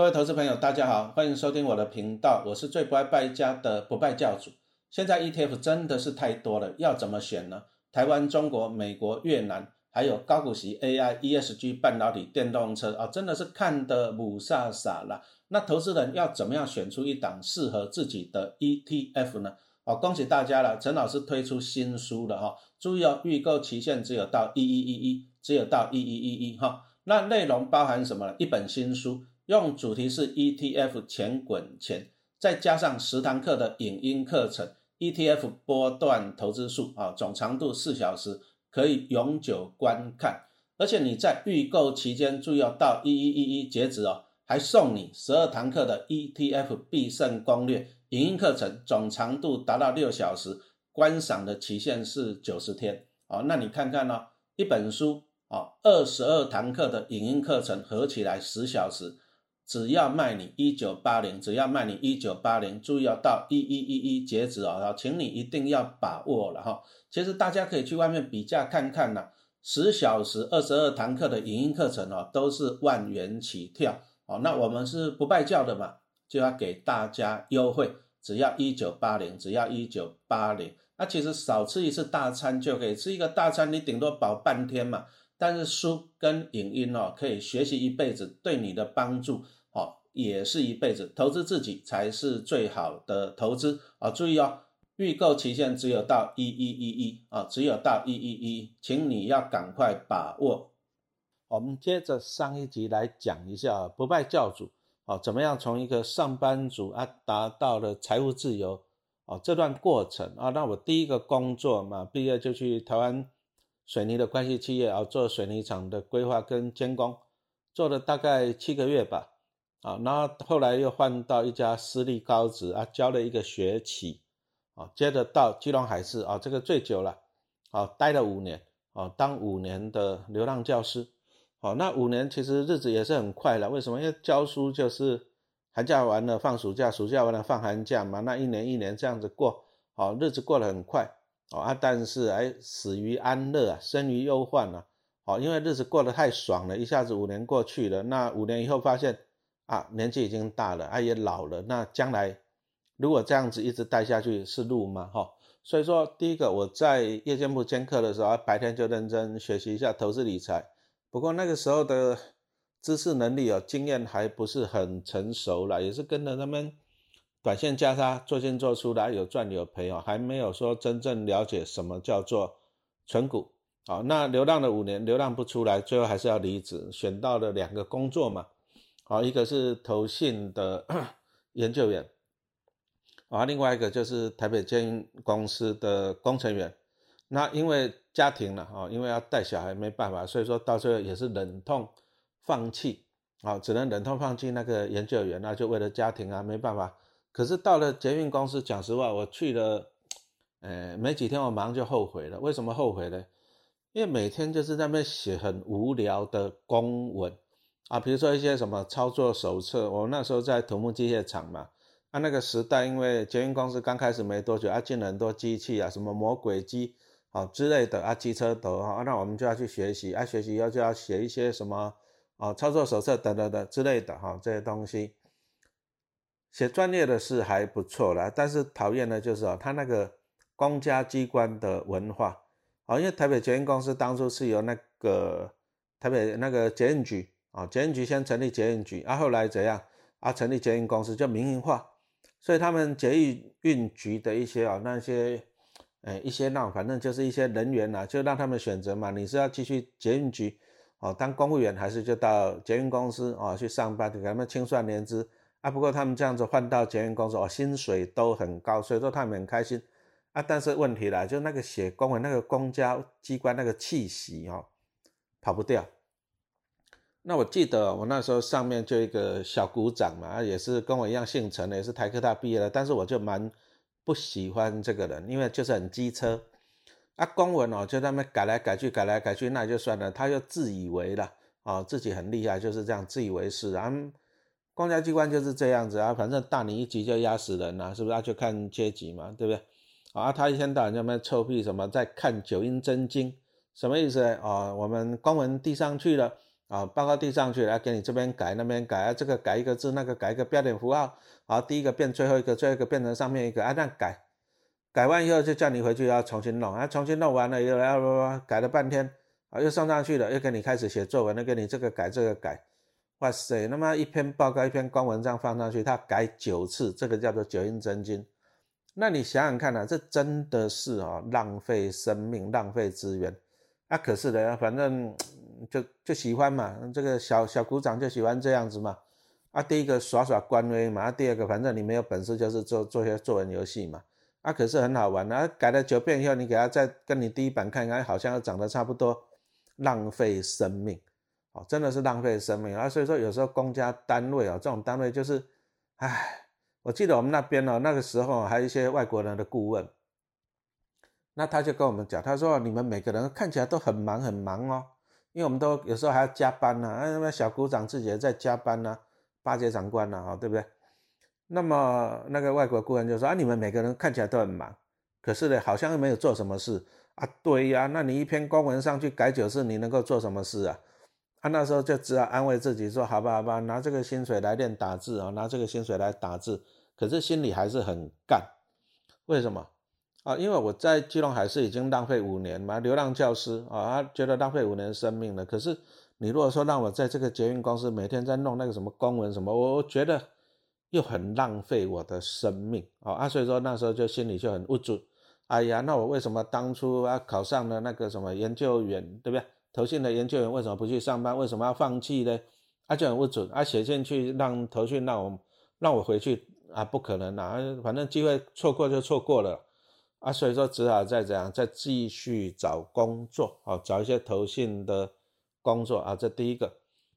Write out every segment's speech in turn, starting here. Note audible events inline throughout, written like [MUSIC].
各位投资朋友，大家好，欢迎收听我的频道，我是最不爱败家的不败教主。现在 ETF 真的是太多了，要怎么选呢？台湾、中国、美国、越南，还有高股息 AI、ESG、半导体、电动车啊，真的是看得母傻傻了。那投资人要怎么样选出一档适合自己的 ETF 呢？哦，恭喜大家了，陈老师推出新书了哈，注意哦，预购期限只有到一一一一，只有到一一一一哈。那内容包含什么？一本新书。用主题是 ETF 钱滚钱，再加上十堂课的影音课程，ETF 波段投资术啊，总长度四小时，可以永久观看。而且你在预购期间，注意要到一一一一截止哦，还送你十二堂课的 ETF 必胜攻略影音课程，总长度达到六小时，观赏的期限是九十天哦。那你看看呢，一本书啊，二十二堂课的影音课程合起来十小时。只要卖你一九八零，只要卖你一九八零，注意要到一一一一截止哦，请你一定要把握了哈。其实大家可以去外面比价看看呐，十小时二十二堂课的影音课程哦，都是万元起跳哦。那我们是不败教的嘛，就要给大家优惠，只要一九八零，只要一九八零。那其实少吃一次大餐就可以吃一个大餐，你顶多饱半天嘛。但是书跟影音哦，可以学习一辈子，对你的帮助。也是一辈子，投资自己才是最好的投资啊！注意哦，预购期限只有到一一一一啊，只有到一一一，请你要赶快把握。我们接着上一集来讲一下不败教主啊，怎么样从一个上班族啊达到了财务自由啊这段过程啊。那我第一个工作嘛，毕业就去台湾水泥的关系企业啊做水泥厂的规划跟监工，做了大概七个月吧。啊，那后来又换到一家私立高职啊，教了一个学期，啊，接着到基隆海事啊，这个最久了，啊，待了五年，啊，当五年的流浪教师，好，那五年其实日子也是很快了，为什么？因为教书就是寒假完了放暑假，暑假完了放寒假嘛，那一年一年这样子过，好，日子过得很快，啊，但是哎，死于安乐啊，生于忧患啊，好，因为日子过得太爽了，一下子五年过去了，那五年以后发现。啊，年纪已经大了，啊也老了，那将来如果这样子一直待下去是路吗？哈，所以说第一个我在夜间部兼课的时候，白天就认真学习一下投资理财。不过那个时候的知识能力哦，经验还不是很成熟了，也是跟着他们短线加差做进做出来有赚有赔哦，还没有说真正了解什么叫做存股。好，那流浪了五年，流浪不出来，最后还是要离职，选到了两个工作嘛。啊，一个是投信的 [COUGHS] 研究员，啊，另外一个就是台北监运公司的工程员。那因为家庭了，啊，因为要带小孩，没办法，所以说到最后也是忍痛放弃，啊，只能忍痛放弃那个研究员，那就为了家庭啊，没办法。可是到了捷运公司，讲实话，我去了，呃，没几天，我马上就后悔了。为什么后悔呢？因为每天就是在那边写很无聊的公文。啊，比如说一些什么操作手册，我那时候在土木机械厂嘛，啊那个时代，因为捷运公司刚开始没多久，啊进了很多机器啊，什么魔鬼机啊之类的啊，机车头啊，那我们就要去学习，啊学习以后就要写一些什么啊操作手册等等等之类的哈，这些东西，写专业的是还不错啦，但是讨厌的就是啊，他那个公家机关的文化，啊，因为台北捷运公司当初是由那个台北那个捷运局。啊，捷运局先成立捷运局，啊，后来怎样？啊，成立捷运公司就民营化，所以他们捷运运局的一些啊那些，哎一些那反正就是一些人员呐，就让他们选择嘛，你是要继续捷运局哦当公务员，还是就到捷运公司啊去上班，给他们清算年资啊。不过他们这样子换到捷运公司哦，薪水都很高，所以说他们很开心啊。但是问题来，就那个写公文那个公交机关那个气息哦，跑不掉。那我记得我那时候上面就一个小股长嘛，也是跟我一样姓陈的，也是台科大毕业的，但是我就蛮不喜欢这个人，因为就是很机车啊，公文哦就那么改来改去，改来改去，那就算了，他又自以为了啊，自己很厉害，就是这样自以为是啊。公家机关就是这样子啊，反正大你一级就压死人了，是不是？就看阶级嘛，对不对？啊，他一天到晚就那臭屁什么，在看九阴真经，什么意思？啊，我们公文递上去了。啊，报告递上去，来给你这边改那边改啊，这个改一个字，那个改一个标点符号，好，第一个变最后一个，最后一个变成上面一个，啊，那改，改完以后就叫你回去要重新弄，啊，重新弄完了以后，要改了半天，啊，又送上去了，又给你开始写作文，又给你这个改这个改，哇塞，那么一篇报告一篇公文这样放上去，他改九次，这个叫做九阴真经。那你想想看呐，这真的是啊，浪费生命，浪费资源。啊，可是的，反正就就喜欢嘛，这个小小股长就喜欢这样子嘛。啊，第一个耍耍官威嘛，啊，第二个反正你没有本事，就是做做些作文游戏嘛。啊，可是很好玩啊，改了九遍以后，你给他再跟你第一版看看，好像又长得差不多，浪费生命，哦，真的是浪费生命啊。所以说有时候公家单位啊，这种单位就是，唉。我记得我们那边呢，那个时候还有一些外国人的顾问，那他就跟我们讲，他说你们每个人看起来都很忙很忙哦，因为我们都有时候还要加班呢，啊，那么小股长自己也在加班呢，巴结长官呢，啊，对不对？那么那个外国顾问就说啊，你们每个人看起来都很忙，可是呢，好像又没有做什么事啊。对呀，那你一篇公文上去改九次，你能够做什么事啊？他那时候就只好安慰自己说：“好吧，好吧，拿这个薪水来练打字啊，拿这个薪水来打字。”可是心里还是很干。为什么啊？因为我在基隆海事已经浪费五年嘛，流浪教师啊，他觉得浪费五年生命了。可是你如果说让我在这个捷运公司每天在弄那个什么公文什么，我觉得又很浪费我的生命啊啊！所以说那时候就心里就很无助。哎呀，那我为什么当初啊考上了那个什么研究员，对不对？投信的研究员为什么不去上班？为什么要放弃呢？啊，就很不准啊，写信去让投信让我让我回去啊，不可能啊，反正机会错过就错过了啊，所以说只好再怎样，再继续找工作啊，找一些投信的工作啊，这第一个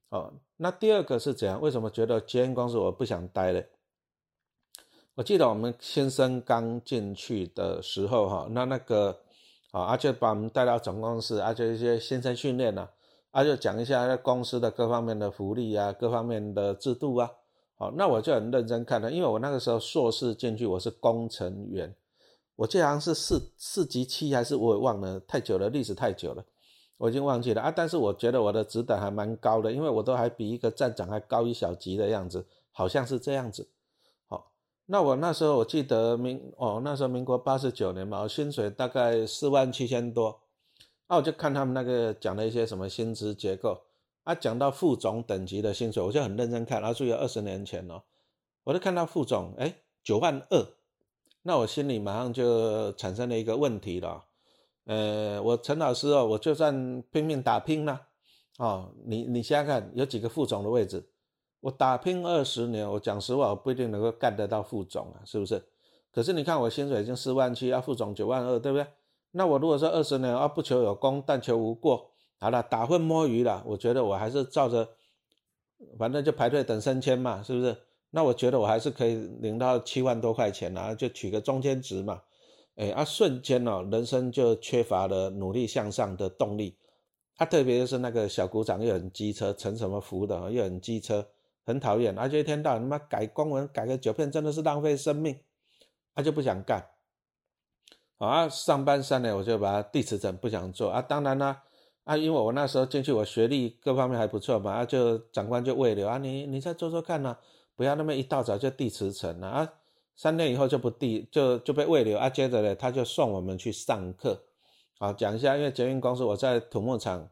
哦。那第二个是怎样？为什么觉得捷运公司我不想待呢？我记得我们先生刚进去的时候哈，那那个。啊，而且把我们带到总公司，而且一些新生训练呢，而且讲一下公司的各方面的福利啊，各方面的制度啊。好，那我就很认真看了，因为我那个时候硕士进去，我是工程员，我记得好像是四四级七还是我也忘了，太久了，历史太久了，我已经忘记了啊。但是我觉得我的职等还蛮高的，因为我都还比一个站长还高一小级的样子，好像是这样子。好那我那时候我记得民哦，那时候民国八十九年嘛，我薪水大概四万七千多，啊，我就看他们那个讲了一些什么薪资结构，啊，讲到副总等级的薪水，我就很认真看，然后注意二十年前哦，我就看到副总哎九万二，那我心里马上就产生了一个问题了，呃，我陈老师哦，我就算拼命打拼了，哦，你你想想看，有几个副总的位置？我打拼二十年，我讲实话，我不一定能够干得到副总啊，是不是？可是你看我薪水已经四万七，要副总九万二，对不对？那我如果说二十年啊，不求有功，但求无过，好了，打混摸鱼了，我觉得我还是照着，反正就排队等升迁嘛，是不是？那我觉得我还是可以领到七万多块钱啊，就取个中间值嘛。哎，啊，瞬间哦，人生就缺乏了努力向上的动力。啊，特别是那个小股长又很机车，成什么福的又很机车。很讨厌，而且一天到晚他妈改公文，改个九遍，真的是浪费生命，他就不想干。啊，上班三年我就把他递辞呈，不想做啊。当然啦，啊，因为我那时候进去，我学历各方面还不错嘛，啊，就长官就慰留啊，你你再做做看呢，不要那么一大早就递辞呈了啊。三天以后就不递，就就被慰留啊。接着呢，他就送我们去上课，好讲一下，因为捷运公司我在土木厂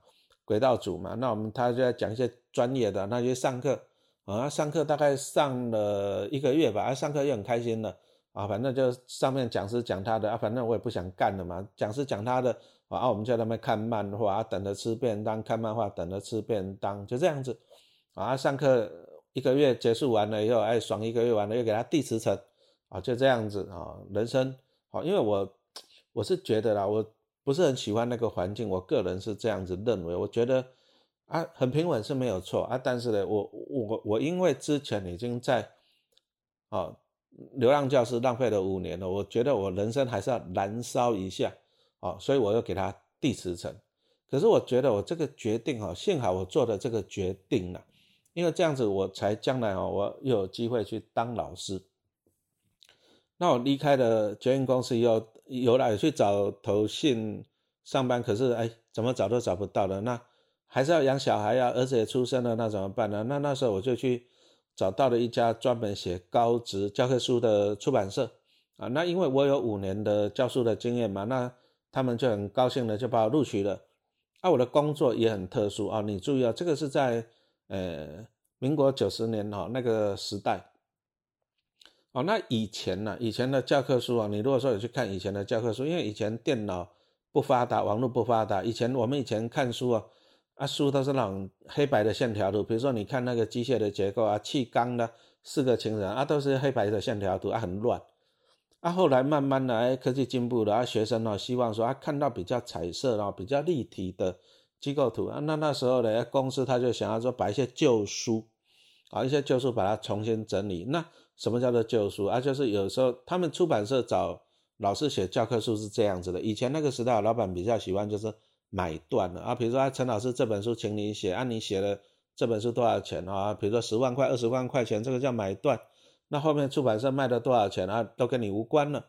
轨道组嘛，那我们他就要讲一些专业的，那就上课。啊，上课大概上了一个月吧，啊，上课又很开心的，啊，反正就上面讲师讲他的，啊，反正我也不想干了嘛，讲师讲他的，啊，我们就在那边看漫画啊，等着吃便当，看漫画，等着吃便当，就这样子，啊，上课一个月结束完了以后，哎，爽一个月完了，又给他递辞呈，啊，就这样子啊，人生，啊，因为我我是觉得啦，我不是很喜欢那个环境，我个人是这样子认为，我觉得。啊，很平稳是没有错啊，但是呢，我我我因为之前已经在，啊，流浪教师浪费了五年了，我觉得我人生还是要燃烧一下，啊，所以我又给他递辞呈。可是我觉得我这个决定啊，幸好我做的这个决定了，因为这样子我才将来啊，我又有机会去当老师。那我离开了捷运公司以后，有来去找投信上班，可是哎，怎么找都找不到了。那还是要养小孩呀，儿子也出生了，那怎么办呢？那那时候我就去找到了一家专门写高职教科书的出版社啊。那因为我有五年的教书的经验嘛，那他们就很高兴的就把我录取了。啊，我的工作也很特殊啊，你注意啊，这个是在呃民国九十年哈那个时代。哦，那以前呢，以前的教科书啊，你如果说有去看以前的教科书，因为以前电脑不发达，网络不发达，以前我们以前看书啊，啊书都是那种黑白的线条图，比如说你看那个机械的结构啊，气缸的四个情人啊，都是黑白的线条图啊，很乱。啊，后来慢慢的，哎，科技进步了，啊，学生呢希望说啊，看到比较彩色啊，比较立体的机构图啊，那那时候呢，公司他就想要说把一些旧书啊，一些旧书把它重新整理，那。什么叫做旧书啊？就是有时候他们出版社找老师写教科书是这样子的。以前那个时代，老板比较喜欢就是买断的啊，比如说啊，陈老师这本书请你写，按你写的这本书多少钱啊？比如说十万块、二十万块钱，这个叫买断。那后面出版社卖了多少钱啊？都跟你无关了。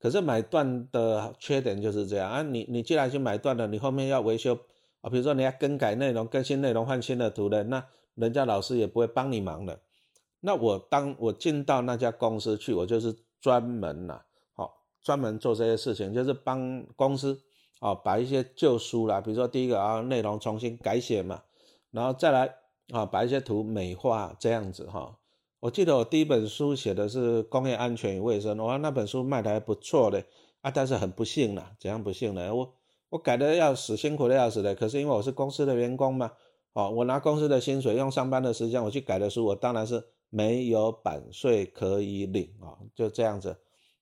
可是买断的缺点就是这样啊，你你既然去买断了，你后面要维修啊，比如说你要更改内容、更新内容、换新的图的，那人家老师也不会帮你忙的。那我当我进到那家公司去，我就是专门呐，好，专门做这些事情，就是帮公司啊，把一些旧书啦，比如说第一个啊，内容重新改写嘛，然后再来啊，把一些图美化这样子哈。我记得我第一本书写的是工业安全与卫生，哇，那本书卖的还不错嘞啊，但是很不幸啦，怎样不幸呢？我我改的要死，辛苦的要死的，可是因为我是公司的员工嘛，哦，我拿公司的薪水，用上班的时间我去改的书，我当然是。没有版税可以领啊，就这样子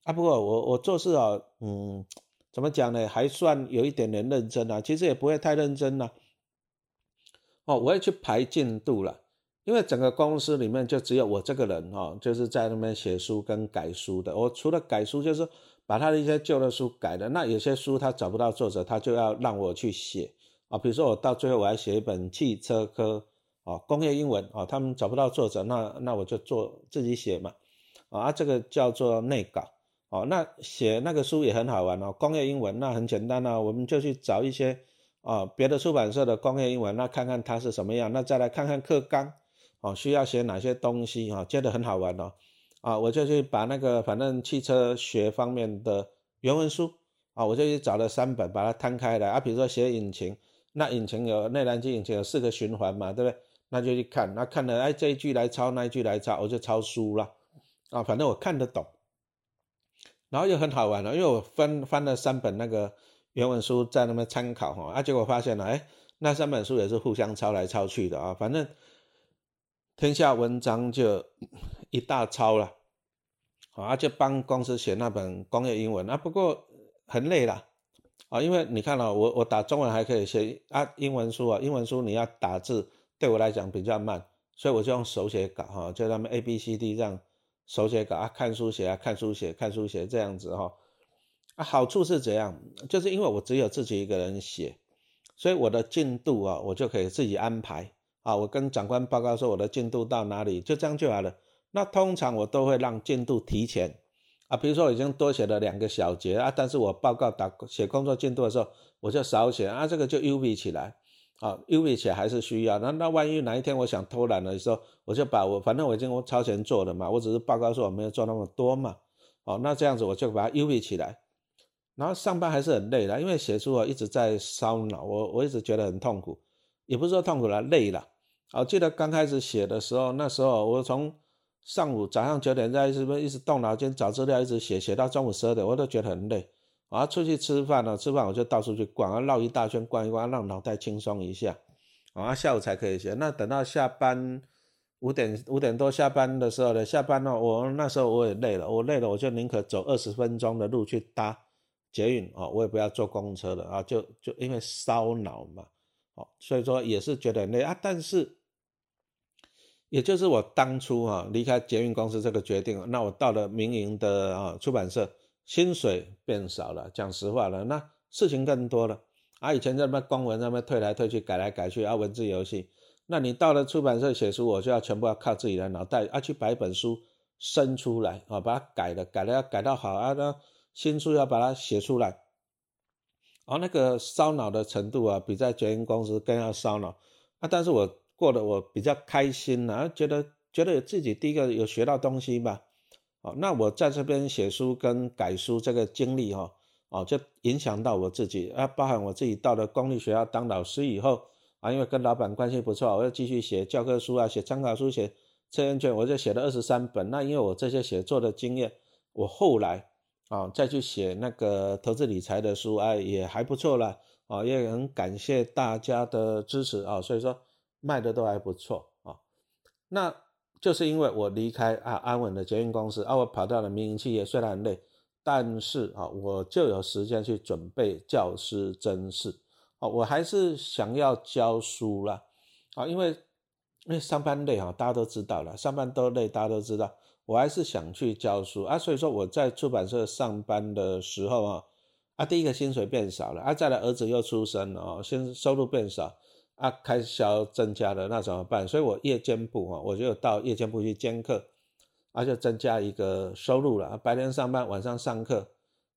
啊。不过我我做事啊，嗯，怎么讲呢？还算有一点点认真啊。其实也不会太认真了。哦，我也去排进度了，因为整个公司里面就只有我这个人哦，就是在那边写书跟改书的。我除了改书，就是把他的一些旧的书改了。那有些书他找不到作者，他就要让我去写啊。比如说我到最后我还写一本汽车科。哦，工业英文啊，他们找不到作者，那那我就做自己写嘛，啊，这个叫做内稿，哦，那写那个书也很好玩哦，工业英文那很简单啊，我们就去找一些啊别的出版社的工业英文，那看看它是什么样，那再来看看课纲，哦，需要写哪些东西啊，觉得很好玩哦，啊，我就去把那个反正汽车学方面的原文书啊，我就去找了三本，把它摊开来。啊，比如说写引擎，那引擎有内燃机引擎有四个循环嘛，对不对？那就去看，那看了哎这一句来抄，那一句来抄，我就抄书了，啊，反正我看得懂，然后又很好玩了，因为我翻翻了三本那个原文书在那边参考哈，啊，结果发现了，哎，那三本书也是互相抄来抄去的啊，反正天下文章就一大抄了，啊，就帮公司写那本工业英文啊，不过很累了，啊，因为你看了我我打中文还可以写啊，英文书啊，英文书你要打字。对我来讲比较慢，所以我就用手写稿哈，就他们 A B C D 这样手写稿啊，看书写啊，看书写，看书写这样子哈。啊，好处是怎样？就是因为我只有自己一个人写，所以我的进度啊，我就可以自己安排啊。我跟长官报告说我的进度到哪里，就这样就好了。那通常我都会让进度提前啊，比如说我已经多写了两个小节啊，但是我报告打写工作进度的时候，我就少写啊，这个就 U V 起来。啊，优惠起来还是需要。那那万一哪一天我想偷懒的时候，我就把我反正我已经我超前做了嘛，我只是报告说我没有做那么多嘛。哦，那这样子我就把它优惠起来。然后上班还是很累的，因为写书啊一直在烧脑，我我一直觉得很痛苦，也不是说痛苦了，累了。我记得刚开始写的时候，那时候我从上午早上九点在是不是一直动脑筋找资料，一直写写到中午十二点，我都觉得很累。啊，出去吃饭了，吃饭我就到处去逛，啊，绕一大圈逛一逛，让脑袋轻松一下，啊，下午才可以写。那等到下班五点五点多下班的时候呢，下班了，我那时候我也累了，我累了我就宁可走二十分钟的路去搭捷运，哦，我也不要坐公车了，啊，就就因为烧脑嘛，哦，所以说也是觉得累啊。但是，也就是我当初啊离开捷运公司这个决定，那我到了民营的啊出版社。薪水变少了，讲实话了，那事情更多了。啊，以前在那公文那边退来退去，改来改去啊，文字游戏。那你到了出版社写书，我就要全部要靠自己的脑袋啊，去把一本书生出来啊，把它改了，改了要改到好啊，那新书要把它写出来哦，那个烧脑的程度啊，比在捷运公司更要烧脑啊。但是我过得我比较开心啊，觉得觉得自己第一个有学到东西吧。哦，那我在这边写书跟改书这个经历哈，哦，就影响到我自己啊，包含我自己到了公立学校当老师以后啊，因为跟老板关系不错，我要继续写教科书啊，写参考书，写测验卷，我就写了二十三本。那因为我这些写作的经验，我后来。啊，再去写那个投资理财的书，啊，也还不错了，啊，也很感谢大家的支持啊，所以说卖的都还不错啊。那就是因为我离开啊安稳的捷运公司啊，我跑到了民营企业，虽然很累，但是啊，我就有时间去准备教师甄试，啊，我还是想要教书啦，啊，因为因为上班累啊，大家都知道了，上班都累，大家都知道。我还是想去教书啊，所以说我在出版社上班的时候啊，啊，第一个薪水变少了啊，再来儿子又出生了哦，先收入变少啊，开销增加了，那怎么办？所以我夜间部啊，我就到夜间部去兼课，啊，就增加一个收入了。白天上班，晚上上课，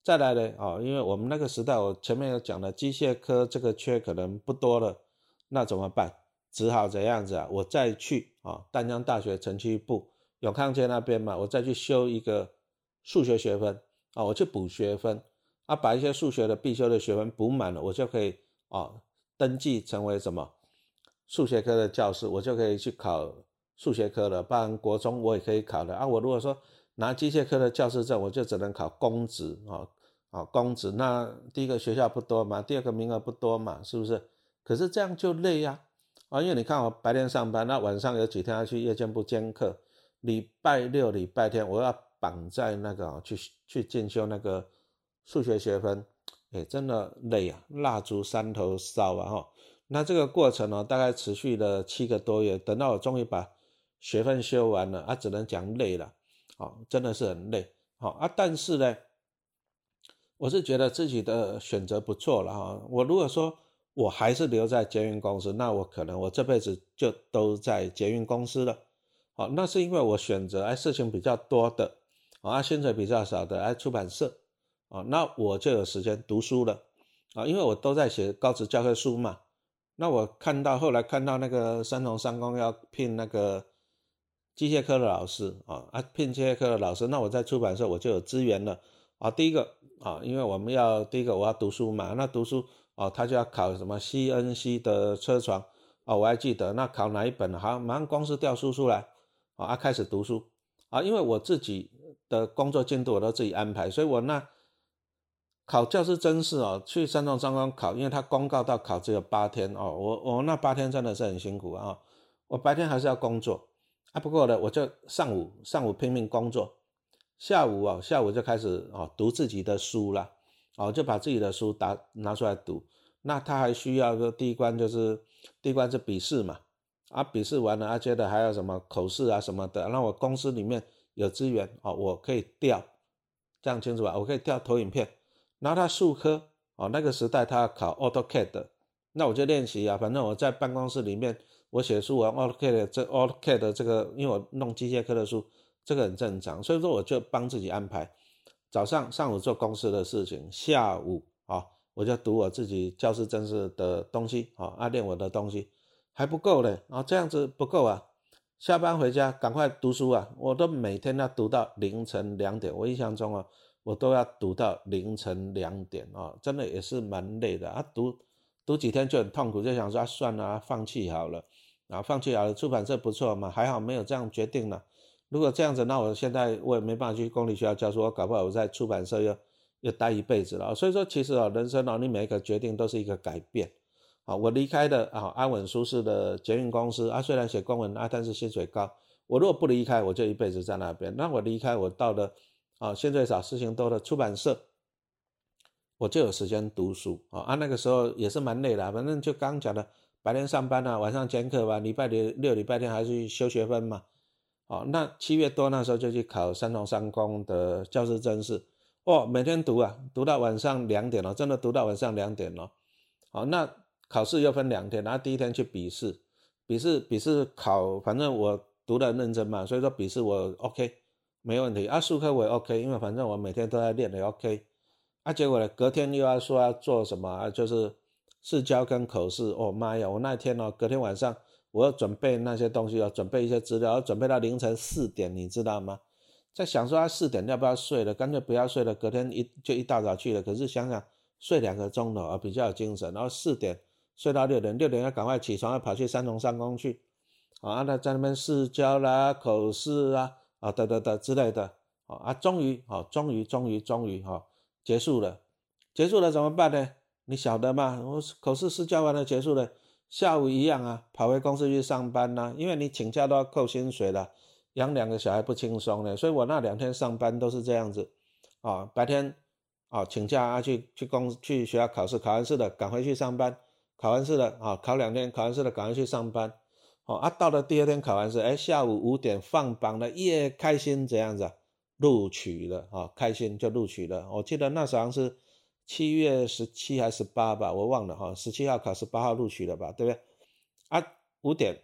再来呢哦，因为我们那个时代，我前面有讲了，机械科这个缺可能不多了，那怎么办？只好这样子啊，我再去啊，丹江大学城区部。永康街那边嘛，我再去修一个数学学分啊，我去补学分啊，把一些数学的必修的学分补满了，我就可以啊登记成为什么数学科的教师，我就可以去考数学科了。不然国中我也可以考的啊。我如果说拿机械科的教师证，我就只能考公职啊啊公职。那第一个学校不多嘛，第二个名额不多嘛，是不是？可是这样就累呀啊，因为你看我白天上班，那晚上有几天要去夜间部兼课。礼拜六、礼拜天，我要绑在那个去去进修那个数学学分，哎，真的累啊，蜡烛三头烧啊哈。那这个过程呢，大概持续了七个多月，等到我终于把学分修完了，啊，只能讲累了，哦，真的是很累，好啊。但是呢，我是觉得自己的选择不错了哈。我如果说我还是留在捷运公司，那我可能我这辈子就都在捷运公司了。好，那是因为我选择哎事情比较多的，啊薪水比较少的哎出版社，啊那我就有时间读书了，啊因为我都在写高职教科书嘛，那我看到后来看到那个三重三公要聘那个机械科的老师，啊啊聘机械科的老师，那我在出版社我就有资源了，啊第一个啊因为我们要第一个我要读书嘛，那读书哦他就要考什么 CNC 的车床，啊我还记得那考哪一本好像马上公司调书出来。啊，开始读书啊，因为我自己的工作进度我都自己安排，所以我那考教师真是哦，去山东张光考，因为他公告到考只有八天哦，我我那八天真的是很辛苦啊，我白天还是要工作啊，不过呢，我就上午上午拼命工作，下午啊下午就开始啊读自己的书了，哦就把自己的书打拿出来读，那他还需要个第一关就是第一关是笔试嘛。啊，笔试完了，啊，接着还有什么口试啊什么的，那我公司里面有资源哦，我可以调，这样清楚吧？我可以调投影片。然后他数科哦，那个时代他考 AutoCAD，那我就练习啊，反正我在办公室里面，我写书啊，AutoCAD 这 AutoCAD 这个，因为我弄机械科的书，这个很正常，所以说我就帮自己安排，早上上午做公司的事情，下午啊我就读我自己教师正式的东西啊，啊练我的东西。还不够嘞，啊，这样子不够啊！下班回家赶快读书啊！我都每天要读到凌晨两点，我印象中啊，我都要读到凌晨两点啊，真的也是蛮累的啊。读读几天就很痛苦，就想说啊算了，放弃好了，啊，放弃好了。出版社不错嘛，还好没有这样决定了。如果这样子，那我现在我也没办法去公立学校教书，我搞不好我在出版社要要待一辈子了。所以说，其实啊，人生啊，你每一个决定都是一个改变。啊，我离开的啊安稳舒适的捷运公司啊，虽然写公文啊，但是薪水高。我如果不离开，我就一辈子在那边。那我离开，我到了啊，现在少、事情多的出版社，我就有时间读书啊。啊，那个时候也是蛮累的，反正就刚讲的，白天上班啊，晚上兼课吧，礼拜六、礼拜天还是修学分嘛。哦，那七月多那时候就去考三重三公的教师证试，哦，每天读啊，读到晚上两点了，真的读到晚上两点了。好，那。考试又分两天，然后第一天去笔试，笔试笔试考，反正我读的认真嘛，所以说笔试我 OK，没问题。啊，数科我也 OK，因为反正我每天都在练的 OK。啊，结果呢，隔天又要说要做什么啊？就是试教跟口试。哦妈呀，我那天哦，隔天晚上我要准备那些东西要准备一些资料，要准备到凌晨四点，你知道吗？在想说他四点要不要睡了，干脆不要睡了，隔天一就一大早去了。可是想想睡两个钟头啊，比较有精神。然后四点睡到六点，六点要赶快起床，要跑去三重三公去。啊，那在那边试教啦、口试啊、啊等等等之类的。啊，终于，啊，终于，终于，终于，哈，结束了。结束了怎么办呢？你晓得吗？我口试试教完了，结束了，下午一样啊，跑回公司去上班呐。因为你请假都要扣薪水了。养两个小孩不轻松的，所以我那两天上班都是这样子，啊，白天啊请假啊去去公去学校考试，考完试了赶回去上班，考完试了啊考两天，考完试了赶回去上班，哦啊到了第二天考完试，哎下午五点放榜了，耶开心这样子，录取了啊开心就录取了，我记得那时候是七月十七还是十八吧，我忘了哈，十七号考十八号录取了吧，对不对？啊五点。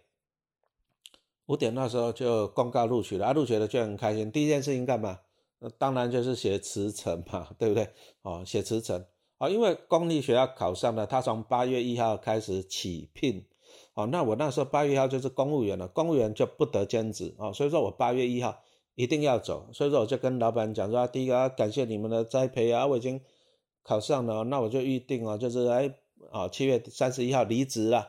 五点那时候就公告录取了，啊，录取了就很开心。第一件事情干嘛？那当然就是写辞呈嘛，[LAUGHS] 对不对？哦，写辞呈啊，因为公立学校考上了，他从八月一号开始起聘，哦，那我那时候八月一号就是公务员了，公务员就不得兼职啊，所以说我八月一号一定要走，所以说我就跟老板讲说，第一个啊感谢你们的栽培啊，我已经考上了，那我就预定哦，就是哎，啊，七月三十一号离职了。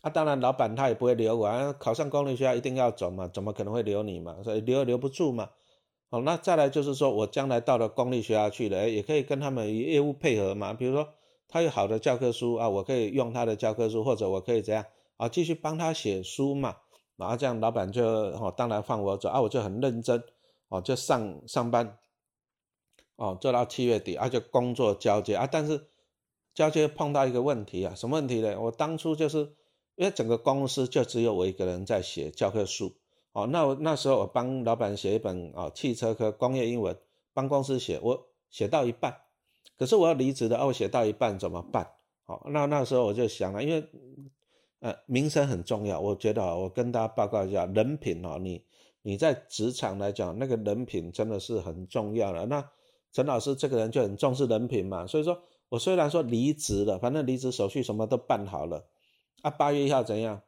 啊，当然，老板他也不会留我啊。考上公立学校一定要走嘛，怎么可能会留你嘛？所以留也留不住嘛。好，那再来就是说我将来到了公立学校去了，也可以跟他们业务配合嘛。比如说他有好的教科书啊，我可以用他的教科书，或者我可以怎样啊，继续帮他写书嘛。然后这样老板就哦，当然放我走啊，我就很认真哦，就上上班哦，做到七月底啊，就工作交接啊。但是交接碰到一个问题啊，什么问题呢？我当初就是。因为整个公司就只有我一个人在写教科书，哦，那我那时候我帮老板写一本啊汽车科工业英文，帮公司写，我写到一半，可是我要离职的，我写到一半怎么办？好，那那时候我就想了，因为呃名声很重要，我觉得我跟大家报告一下，人品哦，你你在职场来讲，那个人品真的是很重要的。那陈老师这个人就很重视人品嘛，所以说我虽然说离职了，反正离职手续什么都办好了。啊，八月一号怎样？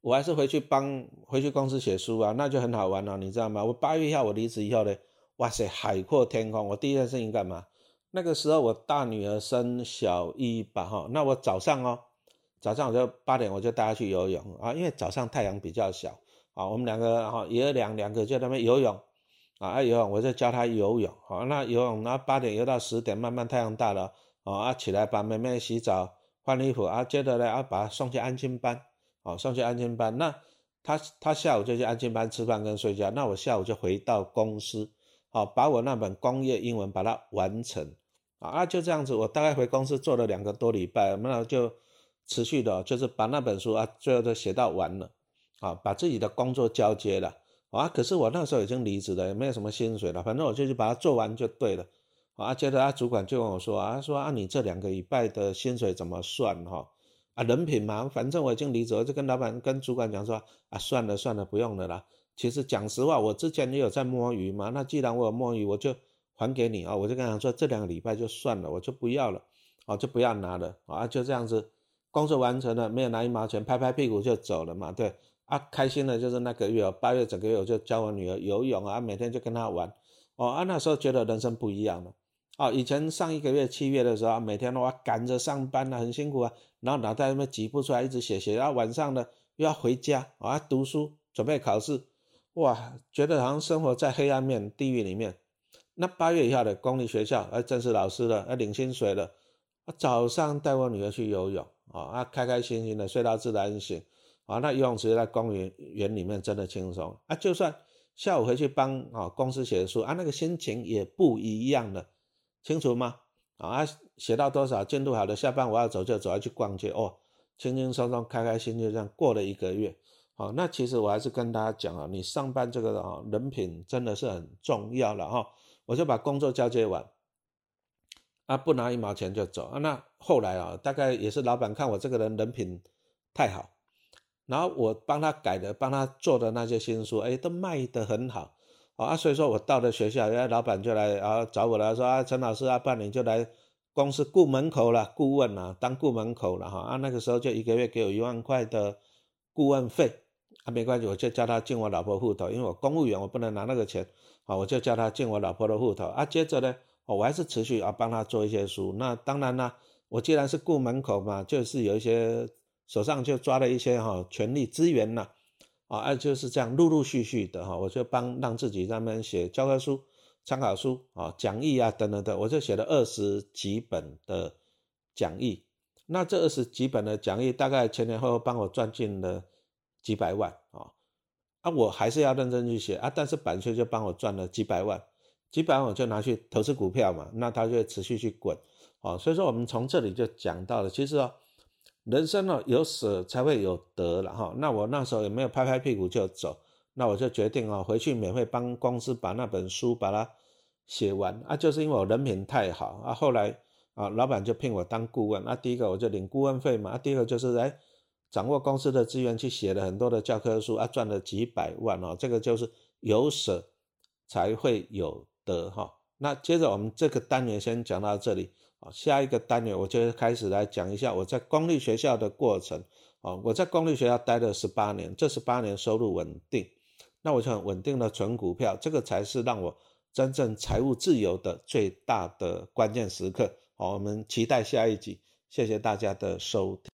我还是回去帮回去公司写书啊，那就很好玩了，你知道吗？我八月一号我离职以后呢，哇塞，海阔天空！我第一件事情干嘛？那个时候我大女儿生小一吧，哈，那我早上哦，早上我就八点我就带他去游泳啊，因为早上太阳比较小啊，我们两个哈爷俩两个就在那边游泳啊，游泳我就教他游泳，好，那游泳那八点游到十点，慢慢太阳大了啊，起来把妹妹洗澡。换衣服啊，接着呢，要把他送去安亲班，哦，送去安亲班。那他他下午就去安亲班吃饭跟睡觉，那我下午就回到公司，好，把我那本工业英文把它完成，啊，就这样子，我大概回公司做了两个多礼拜，那就持续的，就是把那本书啊，最后都写到完了，啊，把自己的工作交接了，啊，可是我那时候已经离职了，也没有什么薪水了，反正我就去把它做完就对了。啊，接着他主管就跟我说啊，说啊，你这两个礼拜的薪水怎么算哈？啊，人品嘛，反正我已经离职，我就跟老板、跟主管讲说啊，算了算了，不用了啦。其实讲实话，我之前也有在摸鱼嘛，那既然我有摸鱼，我就还给你啊。我就跟他说，这两个礼拜就算了，我就不要了，哦，就不要拿了啊，就这样子，工作完成了，没有拿一毛钱，拍拍屁股就走了嘛。对啊，开心的就是那个月，八月整个月我就教我女儿游泳啊，每天就跟她玩，哦啊，那时候觉得人生不一样了。啊，以前上一个月七月的时候，每天的话赶着上班啊，很辛苦啊，然后脑袋那边挤不出来，一直写写，然后晚上呢又要回家啊读书，准备考试，哇，觉得好像生活在黑暗面地狱里面。那八月以后的公立学校，啊，正式老师了，啊，领薪水了，啊，早上带我女儿去游泳，啊，啊，开开心心的睡到自然醒，啊，那游泳池在公园园里面真的轻松啊，就算下午回去帮啊公司写书啊，那个心情也不一样了。清楚吗？啊，写到多少进度好的，下班我要走就走，要去逛街哦，轻轻松松、开开心心，这样过了一个月。好，那其实我还是跟大家讲啊，你上班这个啊，人品真的是很重要了哈。我就把工作交接完，啊，不拿一毛钱就走啊。那后来啊，大概也是老板看我这个人人品太好，然后我帮他改的、帮他做的那些新书，哎，都卖得很好。啊，所以说我到了学校，人家老板就来啊找我了，说啊，陈老师啊，半年就来公司顾门口了，顾问啊，当顾门口了哈，啊，那个时候就一个月给我一万块的顾问费，啊，没关系，我就叫他进我老婆户头，因为我公务员，我不能拿那个钱，啊，我就叫他进我老婆的户头，啊，接着呢，我还是持续啊帮他做一些书，那当然啦，我既然是顾门口嘛，就是有一些手上就抓了一些哈权力资源呐。啊，就是这样，陆陆续续的哈，我就帮让自己那边写教科书、参考书啊、讲义啊等等的，我就写了二十几本的讲义。那这二十几本的讲义，大概前前后后帮我赚进了几百万啊。啊，我还是要认真去写啊，但是版税就帮我赚了几百万，几百万我就拿去投资股票嘛，那它就会持续去滚啊。所以说，我们从这里就讲到了，其实哦。人生呢，有舍才会有得了哈。那我那时候也没有拍拍屁股就走，那我就决定啊，回去免费帮公司把那本书把它写完啊。就是因为我人品太好啊，后来啊，老板就聘我当顾问。那第一个我就领顾问费嘛，啊，第二个就是来掌握公司的资源去写了很多的教科书啊，赚了几百万哦。这个就是有舍才会有得哈。那接着我们这个单元先讲到这里。啊，下一个单元我就开始来讲一下我在公立学校的过程。啊，我在公立学校待了十八年，这十八年收入稳定，那我就稳定的存股票，这个才是让我真正财务自由的最大的关键时刻。好，我们期待下一集，谢谢大家的收听。